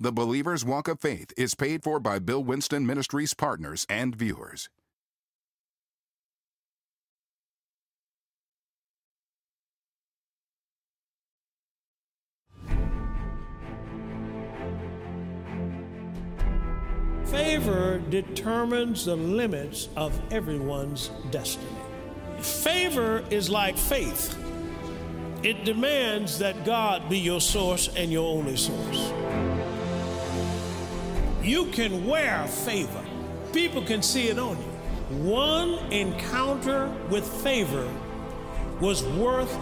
The Believer's Walk of Faith is paid for by Bill Winston Ministries partners and viewers. Favor determines the limits of everyone's destiny. Favor is like faith. It demands that God be your source and your only source. You can wear favor. People can see it on you. One encounter with favor was worth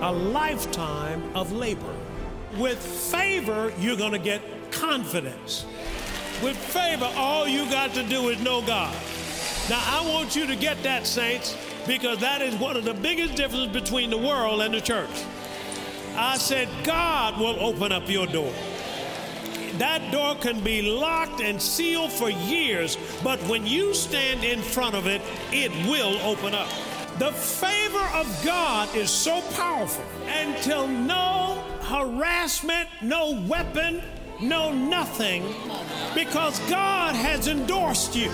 a lifetime of labor. With favor, you're going to get confidence. With favor, all you got to do is know God. Now, I want you to get that, saints, because that is one of the biggest differences between the world and the church. I said, God will open up your door. That door can be locked and sealed for years, but when you stand in front of it, it will open up. The favor of God is so powerful until no harassment, no weapon, no nothing, because God has endorsed you.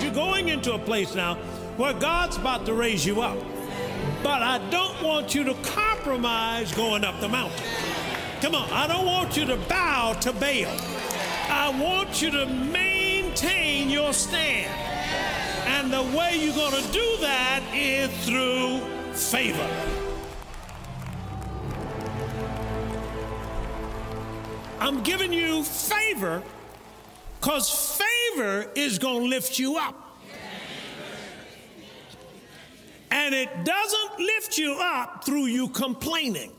You're going into a place now where God's about to raise you up. But I don't want you to compromise going up the mountain. Come on, I don't want you to bow to Baal. I want you to maintain your stand. And the way you're going to do that is through favor. I'm giving you favor because favor is going to lift you up. And it doesn't lift you up through you complaining.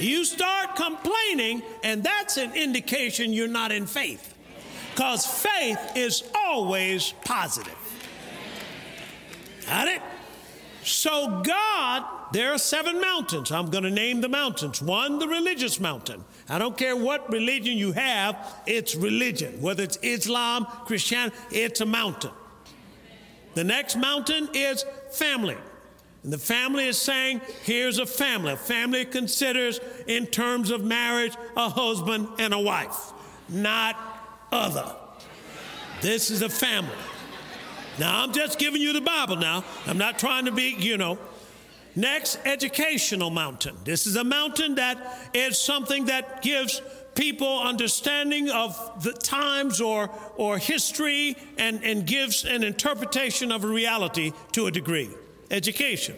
You start complaining, and that's an indication you're not in faith. Because faith is always positive. Got it? So, God, there are seven mountains. I'm going to name the mountains. One, the religious mountain. I don't care what religion you have, it's religion. Whether it's Islam, Christianity, it's a mountain. The next mountain is family. And the family is saying, here's a family. A family considers, in terms of marriage, a husband and a wife, not other. This is a family. Now, I'm just giving you the Bible now. I'm not trying to be, you know. Next, educational mountain. This is a mountain that is something that gives people understanding of the times or, or history and, and gives an interpretation of reality to a degree. Education.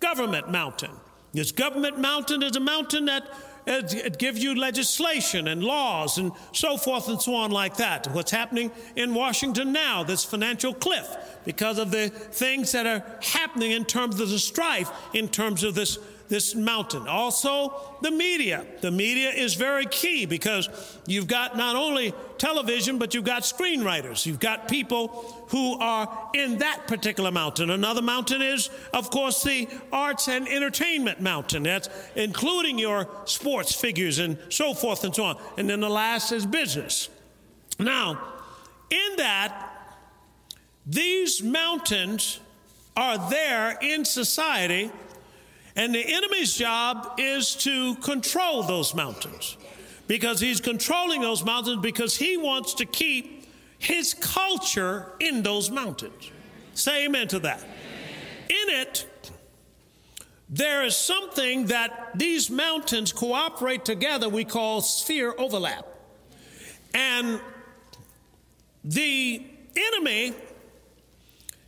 Government mountain. This government mountain is a mountain that it gives you legislation and laws and so forth and so on like that. What's happening in Washington now, this financial cliff, because of the things that are happening in terms of the strife, in terms of this this mountain. Also, the media. The media is very key because you've got not only television, but you've got screenwriters. You've got people who are in that particular mountain. Another mountain is, of course, the arts and entertainment mountain. That's including your sports figures and so forth and so on. And then the last is business. Now, in that, these mountains are there in society and the enemy's job is to control those mountains because he's controlling those mountains because he wants to keep his culture in those mountains. Say amen to that. In it, there is something that these mountains cooperate together, we call sphere overlap. And the enemy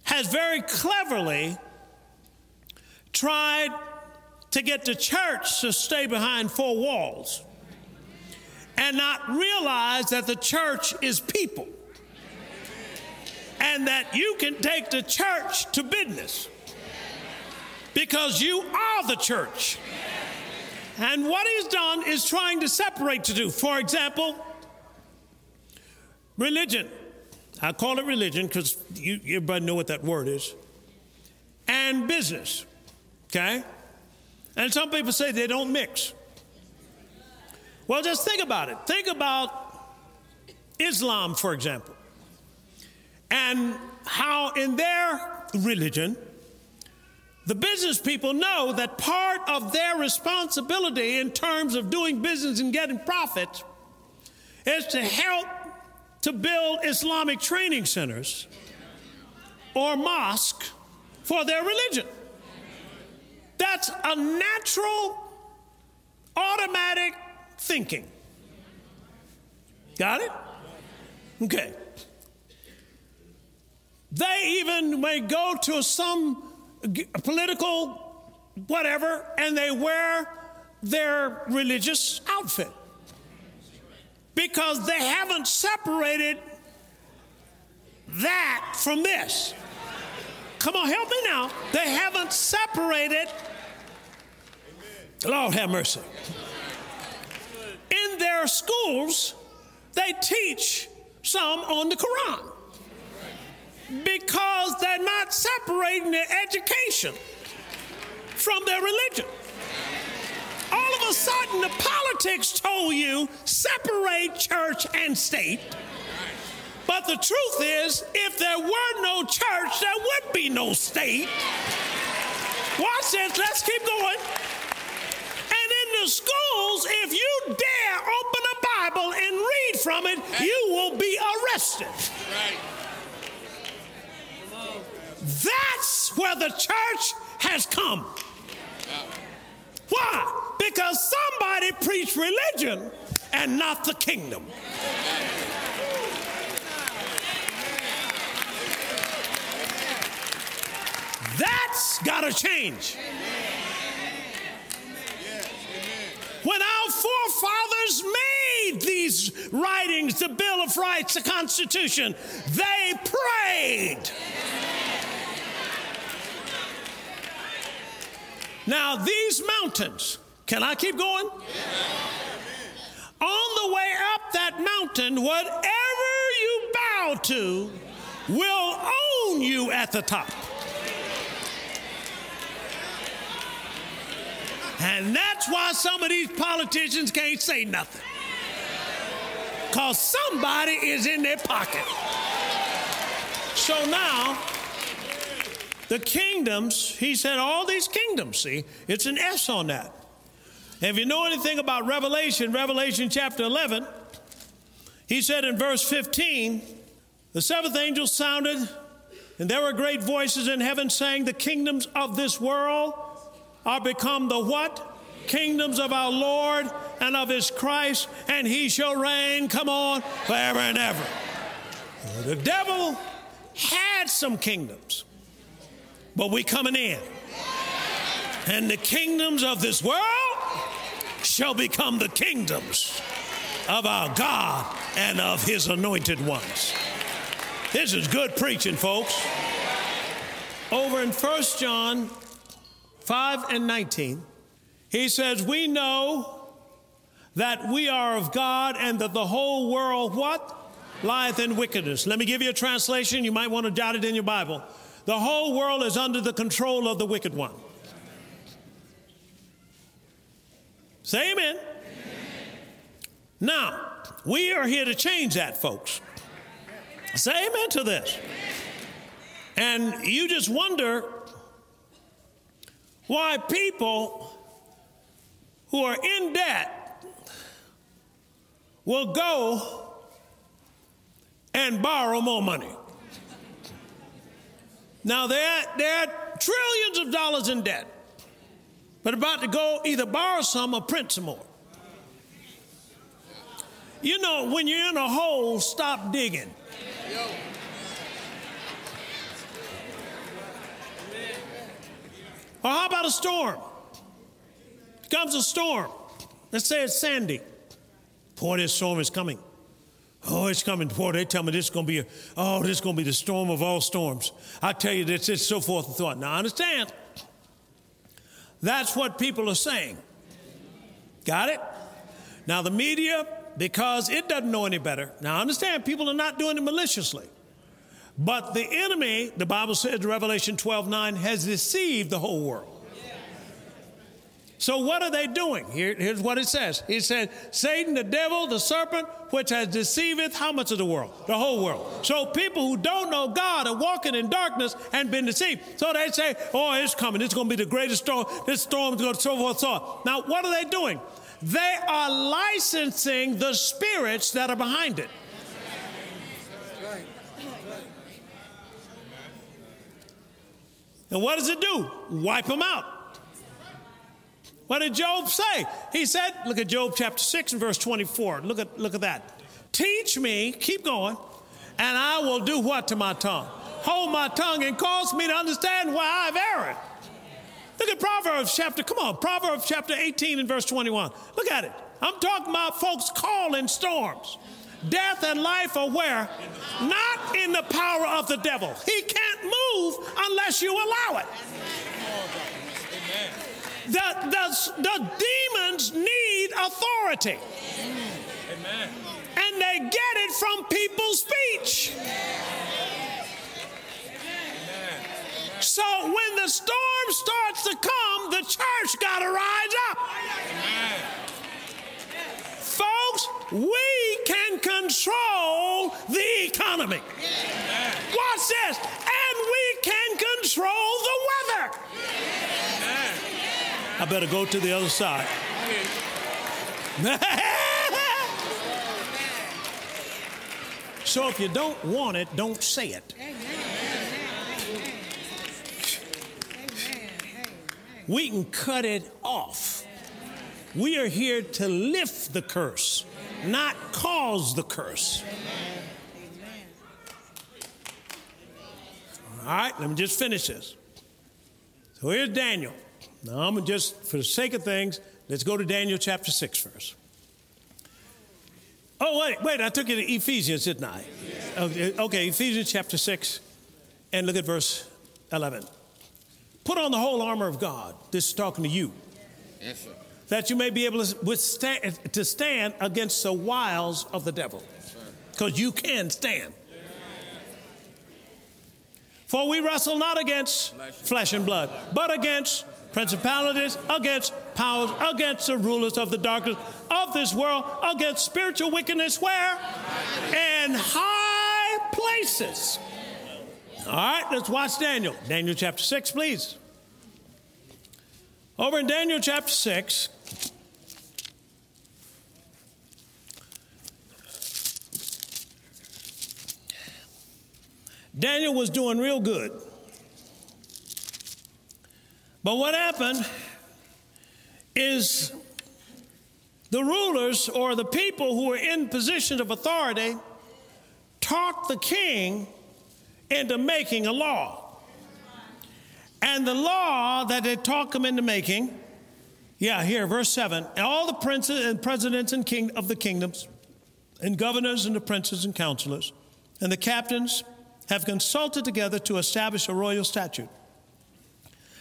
has very cleverly tried to get the church to stay behind four walls and not realize that the church is people and that you can take the church to business because you are the church. And what he's done is trying to separate the two. For example, religion. I call it religion because you, everybody know what that word is. And business. Okay? And some people say they don't mix. Well, just think about it. Think about Islam, for example, and how in their religion, the business people know that part of their responsibility in terms of doing business and getting profits is to help to build Islamic training centers or mosque for their religion. That's a natural, automatic thinking. Got it? Okay. They even may go to some political whatever and they wear their religious outfit because they haven't separated that from this. Come on, help me now. They haven't separated. Lord have mercy. In their schools, they teach some on the Quran because they're not separating their education from their religion. All of a sudden, the politics told you separate church and state. But the truth is, if there were no church, there would be no state. Watch this, let's keep going. The schools, if you dare open a Bible and read from it, you will be arrested. Right. That's where the church has come. Why? Because somebody preached religion and not the kingdom. That's got to change. When our forefathers made these writings, the Bill of Rights, the Constitution, they prayed. Now, these mountains, can I keep going? On the way up that mountain, whatever you bow to will own you at the top. And that's why some of these politicians can't say nothing. Because somebody is in their pocket. So now, the kingdoms, he said, all these kingdoms, see, it's an S on that. And if you know anything about Revelation, Revelation chapter 11, he said in verse 15, the seventh angel sounded, and there were great voices in heaven saying, The kingdoms of this world are become the what? Kingdoms of our Lord and of his Christ, and he shall reign, come on, forever and ever. The devil had some kingdoms but we coming in. And the kingdoms of this world shall become the kingdoms of our God and of his anointed ones. This is good preaching, folks. Over in 1 John 5 and 19, he says, We know that we are of God and that the whole world, what? Lieth in wickedness. Let me give you a translation. You might want to jot it in your Bible. The whole world is under the control of the wicked one. Say amen. amen. Now, we are here to change that, folks. Say amen to this. And you just wonder why people who are in debt will go and borrow more money. Now they're, they're trillions of dollars in debt, but about to go either borrow some or print some more. You know, when you're in a hole, stop digging. Or how about a storm? Comes a storm. Let's say it's Sandy. Boy, this storm is coming. Oh, it's coming. Boy, they tell me this is going to be, a, oh, this is going to be the storm of all storms. I tell you this, it's so forth and thought. Now, I understand. That's what people are saying. Got it? Now, the media, because it doesn't know any better. Now, I understand people are not doing it maliciously. But the enemy, the Bible says in Revelation 12 9, has deceived the whole world. So what are they doing? Here, here's what it says. He said, Satan, the devil, the serpent, which has deceived how much of the world? The whole world. So people who don't know God are walking in darkness and been deceived. So they say, oh, it's coming. It's going to be the greatest storm. This storm is going to so forth, so on. Now, what are they doing? They are licensing the spirits that are behind it. And what does it do? Wipe them out. What did Job say? He said, look at Job chapter 6 and verse 24. Look at, look at that. Teach me, keep going, and I will do what to my tongue? Hold my tongue and cause me to understand why I've erred. Look at Proverbs chapter, come on, Proverbs chapter 18 and verse 21. Look at it. I'm talking about folks calling storms. Death and life are where? Not in the power of the devil. He can't move unless you allow it. The, the, the demons need authority. Amen. And they get it from people's speech. So when the storm starts to come, the church got to rise up. Folks, we can control the economy. Watch this. And we can control the weather. I better go to the other side. so if you don't want it, don't say it. We can cut it off. We are here to lift the curse, not cause the curse. All right, let me just finish this. So here's Daniel. Now, I'm going to just, for the sake of things, let's go to Daniel chapter 6 first. Oh, wait, wait, I took you to Ephesians, didn't I? Okay, okay, Ephesians chapter 6, and look at verse 11. Put on the whole armor of God. This is talking to you. Yes, sir. That you may be able to withstand to stand against the wiles of the devil. Because you can stand. For we wrestle not against flesh and blood, but against principalities, against powers, against the rulers of the darkness of this world, against spiritual wickedness where? In high places. All right, let's watch Daniel. Daniel chapter 6, please. Over in Daniel chapter 6, Daniel was doing real good. But what happened is the rulers or the people who were in positions of authority talked the king into making a law. And the law that they talked him into making, yeah, here, verse 7 all the princes and presidents and king of the kingdoms, and governors and the princes and counselors, and the captains have consulted together to establish a royal statute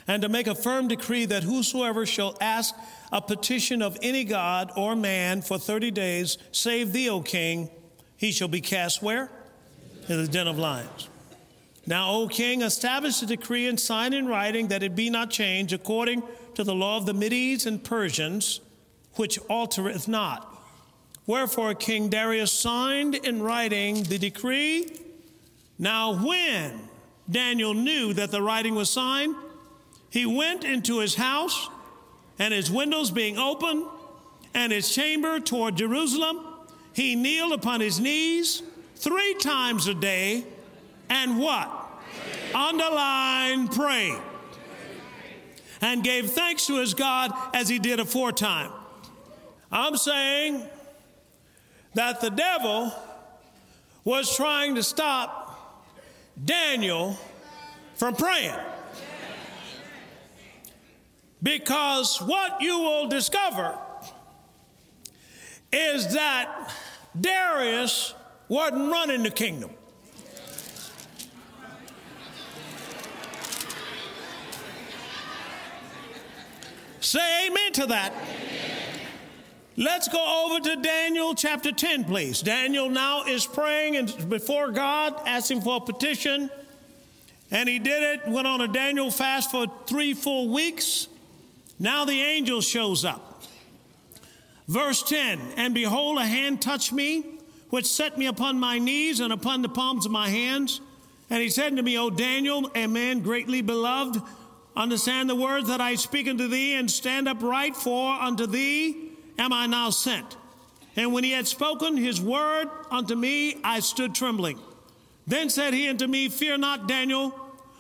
and to make a firm decree that whosoever shall ask a petition of any god or man for 30 days, save thee, O king, he shall be cast where? In the den of lions. Now, O king, establish a decree and sign in writing that it be not changed according to the law of the Medes and Persians, which altereth not. Wherefore, King Darius signed in writing the decree. Now, when Daniel knew that the writing was signed, he went into his house, and his windows being open, and his chamber toward Jerusalem, he kneeled upon his knees three times a day, and what? Underline pray. And gave thanks to his God as he did aforetime. I'm saying that the devil was trying to stop Daniel from praying. Because what you will discover is that Darius wasn't running the kingdom. Say amen to that. Let's go over to Daniel chapter 10, please. Daniel now is praying and before God, asking for a petition. And he did it, went on a Daniel fast for three full weeks. Now the angel shows up. Verse 10 And behold, a hand touched me, which set me upon my knees and upon the palms of my hands. And he said to me, O Daniel, a man greatly beloved, understand the words that I speak unto thee, and stand upright, for unto thee am I now sent. And when he had spoken his word unto me, I stood trembling. Then said he unto me, Fear not, Daniel,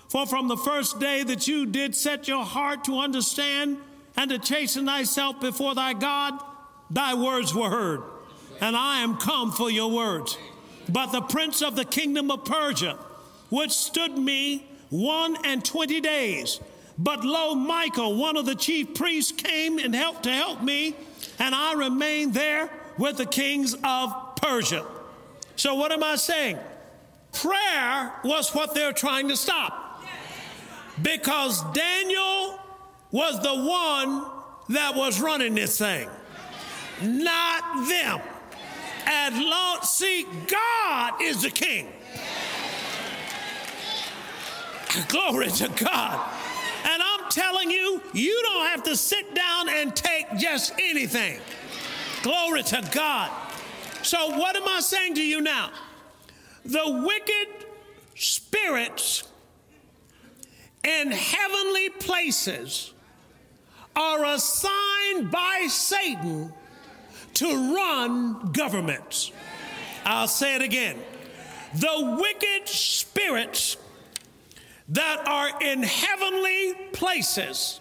for from the first day that you did set your heart to understand and to chasten thyself before thy God, thy words were heard, and I am come for your words. But the prince of the kingdom of Persia withstood me one and twenty days. But lo, Michael, one of the chief priests, came and helped to help me, and I remained there with the kings of Persia. So, what am I saying? Prayer was what they're trying to stop. Because Daniel was the one that was running this thing, not them. As long, see, God is the king. Glory to God. Telling you, you don't have to sit down and take just anything. Glory to God. So, what am I saying to you now? The wicked spirits in heavenly places are assigned by Satan to run governments. I'll say it again. The wicked spirits that are in heavenly places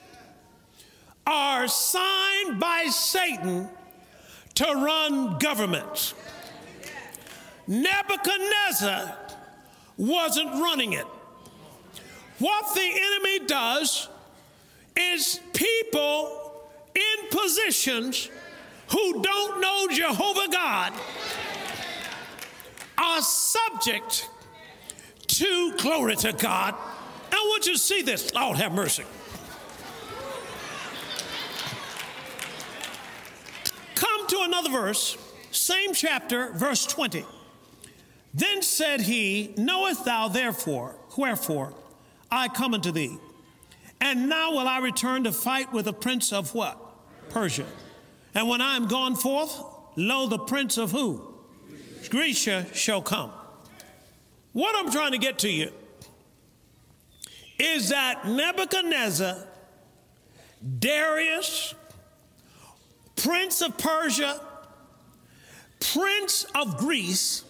are signed by Satan to run governments. Nebuchadnezzar wasn't running it. What the enemy does is people in positions who don't know Jehovah God are subject to glory to God. I want you to see this. Lord have mercy. Come to another verse, same chapter, verse 20. Then said he, Knowest thou therefore, wherefore I come unto thee? And now will I return to fight with the prince of what? Persia. And when I am gone forth, lo, the prince of who? Grecia shall come. What I'm trying to get to you is that Nebuchadnezzar, Darius, prince of Persia, prince of Greece,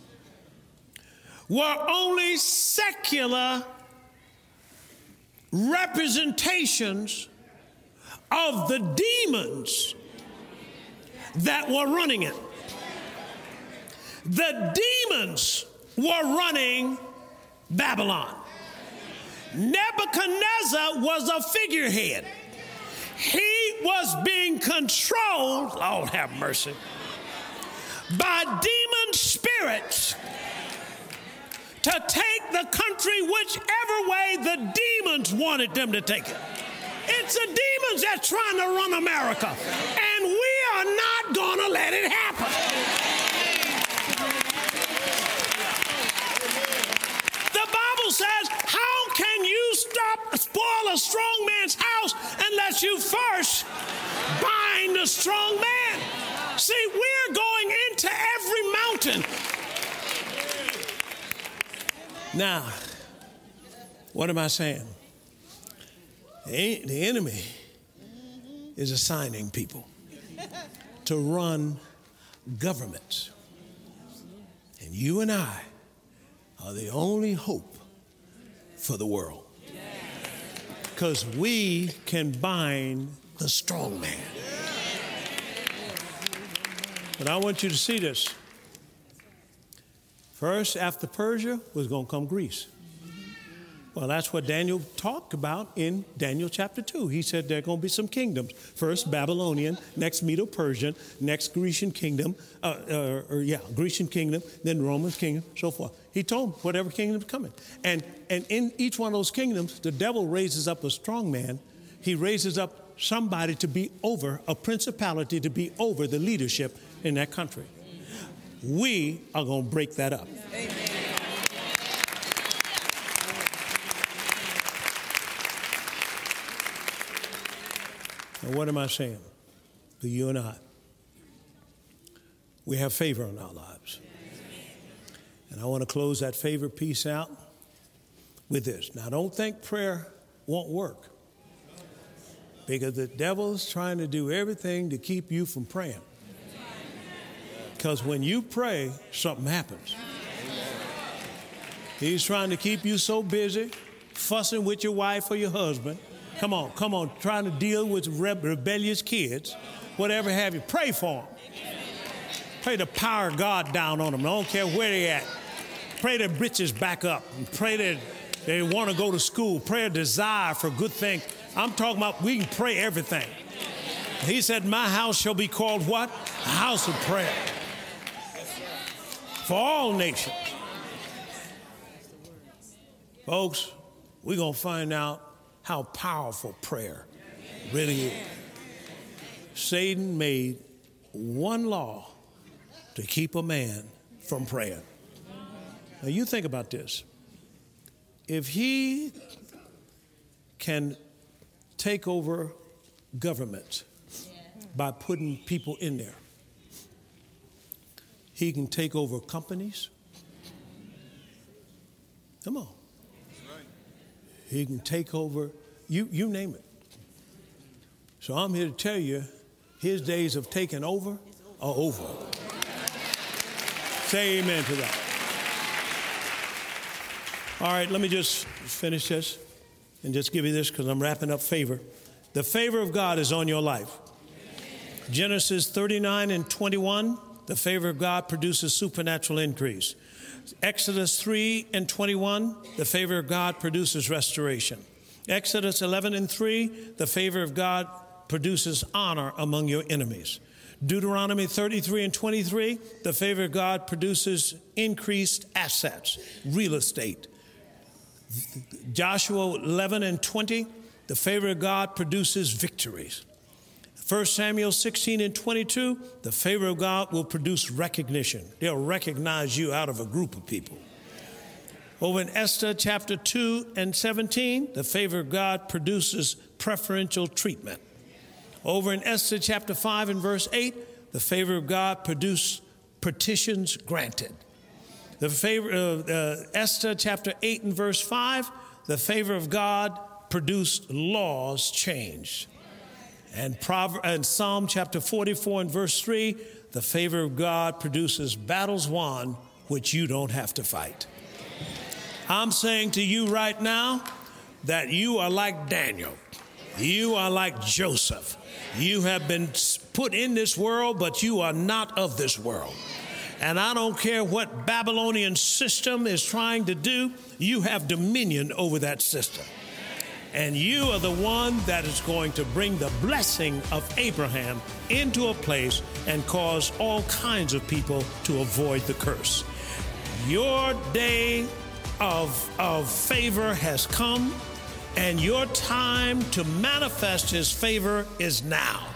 were only secular representations of the demons that were running it. The demons were running Babylon. Nebuchadnezzar was a figurehead. He was being controlled, Lord have mercy, by demon spirits to take the country whichever way the demons wanted them to take it. It's the demons that's trying to run America, and we are not going to let it happen. The Bible says, spoil a strong man's house unless you first bind the strong man? See, we're going into every mountain now, what am I saying? The enemy is assigning people to run governments. And you and I are the only hope for the world. Because we can bind the strong man. But I want you to see this. First, after Persia, was going to come Greece. Well, that's what Daniel talked about in Daniel chapter 2. He said there are going to be some kingdoms. First, Babylonian, next, Medo Persian, next, Grecian kingdom, uh, uh, or yeah, Grecian kingdom, then Roman kingdom, so forth. He told them whatever kingdom's coming. And, and in each one of those kingdoms, the devil raises up a strong man. He raises up somebody to be over, a principality to be over the leadership in that country. We are going to break that up. Amen. And what am I saying? To you and I. We have favor in our lives. And I want to close that favor piece out with this. Now, don't think prayer won't work because the devil's trying to do everything to keep you from praying. Because when you pray, something happens. He's trying to keep you so busy, fussing with your wife or your husband. Come on, come on, trying to deal with rebellious kids, whatever have you. Pray for them. Pray the power of God down on them. I don't care where they at. Pray their britches back up. Pray that they want to go to school. Pray a desire for good things. I'm talking about we can pray everything. He said, My house shall be called what? A house of prayer for all nations. Folks, we're going to find out how powerful prayer really is. Satan made one law to keep a man from praying. Now, you think about this. If he can take over government by putting people in there, he can take over companies. Come on. He can take over, you, you name it. So I'm here to tell you his days of taking over are over. Say amen to that. All right, let me just finish this and just give you this because I'm wrapping up favor. The favor of God is on your life. Genesis 39 and 21, the favor of God produces supernatural increase. Exodus 3 and 21, the favor of God produces restoration. Exodus 11 and 3, the favor of God produces honor among your enemies. Deuteronomy 33 and 23, the favor of God produces increased assets, real estate. Joshua 11 and 20, the favor of God produces victories. 1 Samuel 16 and 22, the favor of God will produce recognition. They'll recognize you out of a group of people. Over in Esther chapter 2 and 17, the favor of God produces preferential treatment. Over in Esther chapter 5 and verse 8, the favor of God produced petitions granted. The favor of uh, Esther chapter 8 and verse 5, the favor of God produced laws changed. And, Proverbs, and Psalm chapter 44 and verse 3, the favor of God produces battles won which you don't have to fight. I'm saying to you right now that you are like Daniel. You are like Joseph. You have been put in this world, but you are not of this world. And I don't care what Babylonian system is trying to do, you have dominion over that system. And you are the one that is going to bring the blessing of Abraham into a place and cause all kinds of people to avoid the curse. Your day of, of favor has come, and your time to manifest his favor is now.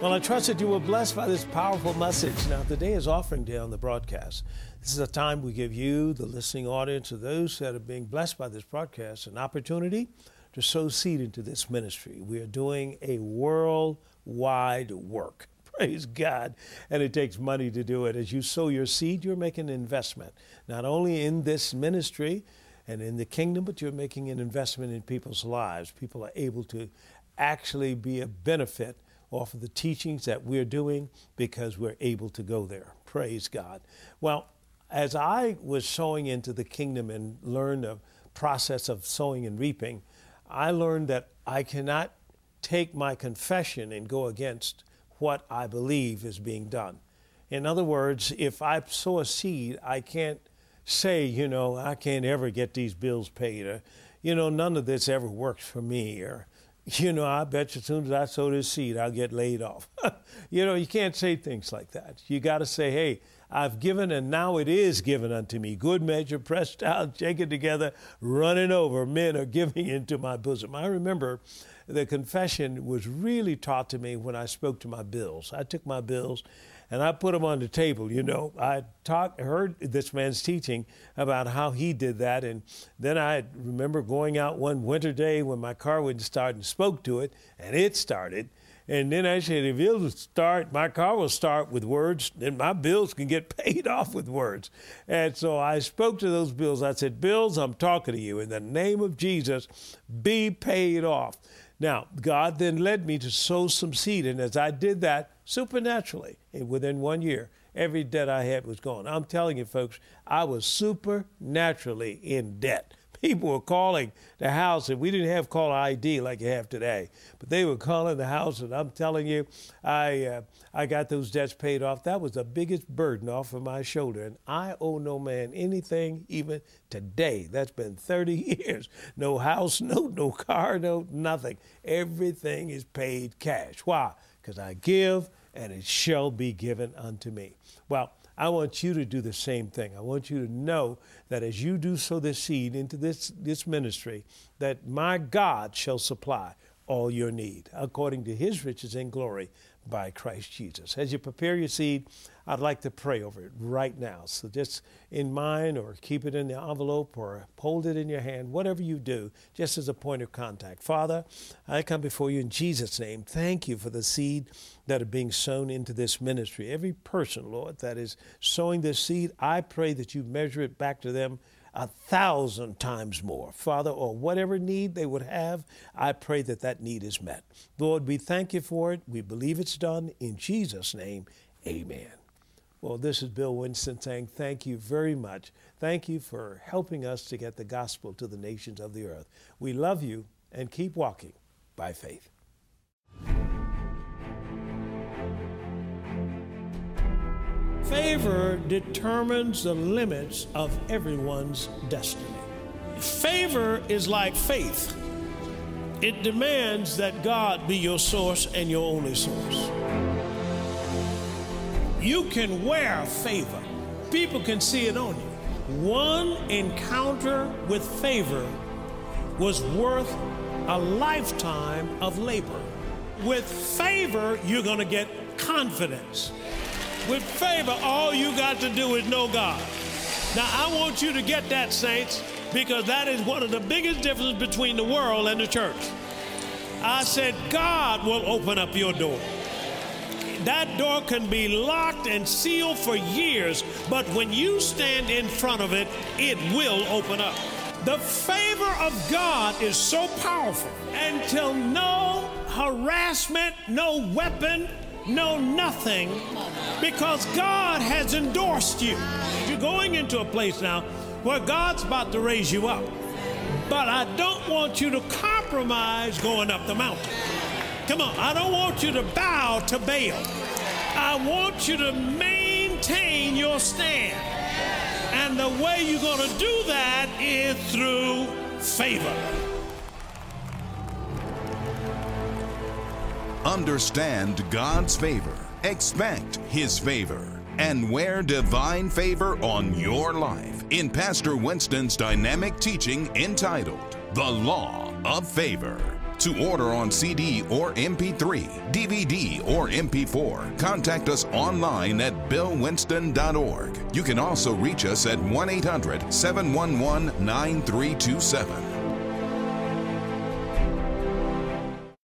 Well, I trust that you were blessed by this powerful message. Now, today is offering day on the broadcast. This is a time we give you, the listening audience, of those that are being blessed by this broadcast, an opportunity to sow seed into this ministry. We are doing a worldwide work. Praise God. And it takes money to do it. As you sow your seed, you're making an investment, not only in this ministry and in the kingdom, but you're making an investment in people's lives. People are able to actually be a benefit off of the teachings that we're doing because we're able to go there. Praise God. Well, as I was sowing into the kingdom and learned the process of sowing and reaping, I learned that I cannot take my confession and go against what I believe is being done. In other words, if I sow a seed, I can't say, you know, I can't ever get these bills paid, or, you know, none of this ever works for me, or, you know, I bet you as soon as I sow this seed, I'll get laid off. you know, you can't say things like that. You got to say, hey, I've given, and now it is given unto me. Good measure, pressed down, shaken together, running over. Men are giving into my bosom. I remember the confession was really taught to me when I spoke to my bills. I took my bills and I put them on the table. You know, I talked, heard this man's teaching about how he did that, and then I remember going out one winter day when my car wouldn't start and spoke to it, and it started. And then I said, if it'll start, my car will start with words, then my bills can get paid off with words. And so I spoke to those bills. I said, Bills, I'm talking to you. In the name of Jesus, be paid off. Now, God then led me to sow some seed. And as I did that supernaturally, within one year, every debt I had was gone. I'm telling you, folks, I was supernaturally in debt. People were calling the house, and we didn't have call ID like you have today, but they were calling the house, and I'm telling you, I uh, I got those debts paid off. That was the biggest burden off of my shoulder, and I owe no man anything even today. That's been 30 years. No house, no no car, no nothing. Everything is paid cash. Why? Because I give, and it shall be given unto me. Well. I want you to do the same thing. I want you to know that as you do sow this seed into this, this ministry, that my God shall supply all your need according to his riches and glory by Christ Jesus. As you prepare your seed, I'd like to pray over it right now. So just in mind or keep it in the envelope or hold it in your hand, whatever you do, just as a point of contact. Father, I come before you in Jesus' name. Thank you for the seed that are being sown into this ministry. Every person, Lord, that is sowing this seed, I pray that you measure it back to them a thousand times more. Father, or whatever need they would have, I pray that that need is met. Lord, we thank you for it. We believe it's done. In Jesus' name, amen. Well, this is Bill Winston saying thank you very much. Thank you for helping us to get the gospel to the nations of the earth. We love you and keep walking by faith. Favor determines the limits of everyone's destiny. Favor is like faith. It demands that God be your source and your only source. You can wear favor. People can see it on you. One encounter with favor was worth a lifetime of labor. With favor, you're going to get confidence. With favor, all you got to do is know God. Now, I want you to get that, saints, because that is one of the biggest differences between the world and the church. I said, God will open up your door. That door can be locked and sealed for years, but when you stand in front of it, it will open up. The favor of God is so powerful until no harassment, no weapon, no nothing, because God has endorsed you. You're going into a place now where God's about to raise you up. But I don't want you to compromise going up the mountain. Come on, I don't want you to bow to Baal. I want you to maintain your stand. And the way you're going to do that is through favor. Understand God's favor, expect His favor, and wear divine favor on your life in Pastor Winston's dynamic teaching entitled The Law of Favor. To order on CD or MP3, DVD, or MP4, contact us online at billwinston.org. You can also reach us at 1 800 711 9327.